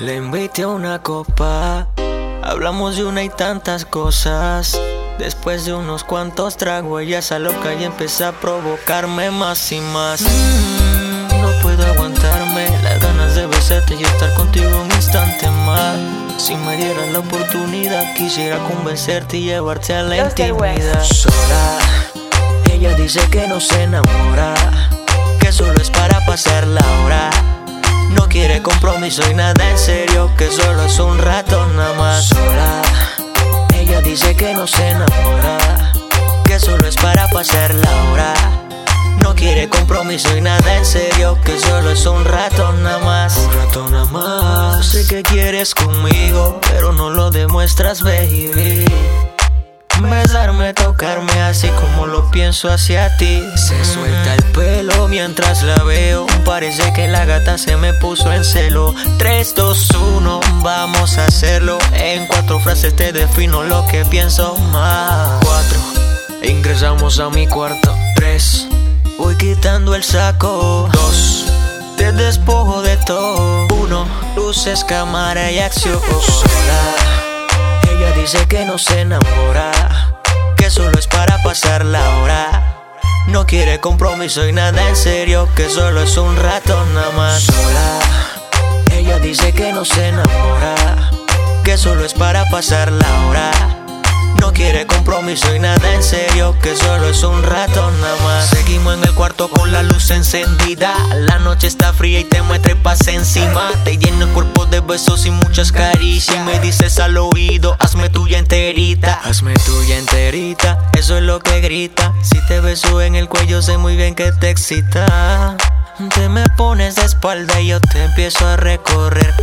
Le invité a una copa, hablamos de una y tantas cosas. Después de unos cuantos tragos, ella se loca y empezó a provocarme más y más. Mm, no puedo aguantarme las ganas de besarte y estar contigo un instante más. Si me dieras la oportunidad, quisiera convencerte y llevarte a la intimidad. Sola, ella dice que no se enamora, que solo es para pasar la hora. Compromiso y nada en serio, que solo es un rato nada más. Sola, ella dice que no se enamora, que solo es para pasar la hora. No quiere compromiso y nada en serio, que solo es un rato nada más. Un rato nada más. Sé que quieres conmigo, pero no lo demuestras, baby. Besarme, tocarme pienso hacia ti. Se suelta el pelo mientras la veo. Parece que la gata se me puso en celo. 3, 2, 1, vamos a hacerlo. En cuatro frases te defino lo que pienso más. 4, ingresamos a mi cuarto. 3, voy quitando el saco. 2, te despojo de todo. 1, luces, cámara y acción. Sola ella dice que no se enamora, que solo es para pasar la hora. No quiere compromiso y nada en serio, que solo es un rato nada más. Sola, ella dice que no se enamora, que solo es para pasar la hora. No quiere compromiso y nada en serio, que solo es un rato nada más. Con la luz encendida. La noche está fría y te muestre paz encima. Te lleno el cuerpo de besos y muchas caricias. Me dices al oído, hazme tuya enterita. Hazme tuya enterita, eso es lo que grita. Si te beso en el cuello, sé muy bien que te excita. Te me pones de espalda y yo te empiezo a recorrer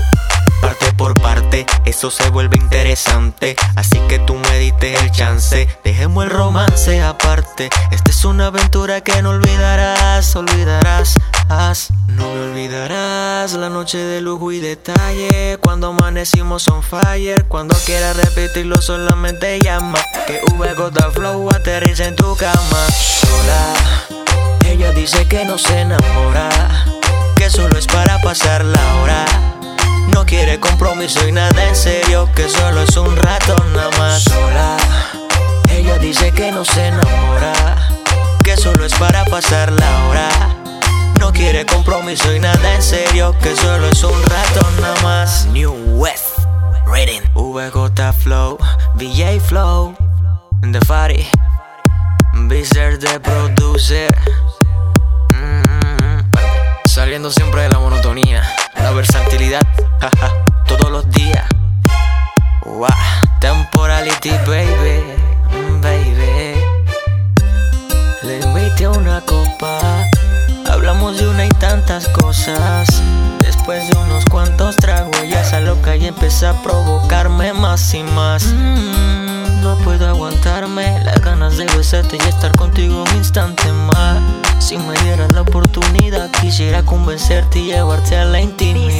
parte por parte, eso se vuelve interesante. Así que tú me diste el chance, dejemos el romance aparte. Esta es una aventura que no olvidarás, olvidarás. no me olvidarás la noche de lujo y detalle. Cuando amanecimos on fire, cuando quieras repetirlo, solamente llama. Que V flow aterriza en tu cama. Sola, ella dice que no se enamora, que solo es para pasar la hora no quiere compromiso y nada en serio, que solo es un rato nada más. Sola, ella dice que no se enamora, que solo es para pasar la hora. No quiere compromiso y nada en serio, que solo es un rato nada más. New West, Reading, VJ Flow, VJ Flow, The Fari, Bizarre the Producer. Mm-hmm. Saliendo siempre de la monotonía, la versatilidad todos los días. Wow, temporality, baby, baby. Le invité una copa, hablamos de una y tantas cosas. Después de unos cuantos tragos, ella se loca y empezó a provocarme más y más. Mm, no puedo aguantarme las ganas de besarte y estar contigo un instante más. Si me dieras la oportunidad, quisiera convencerte y llevarte a la intimidad.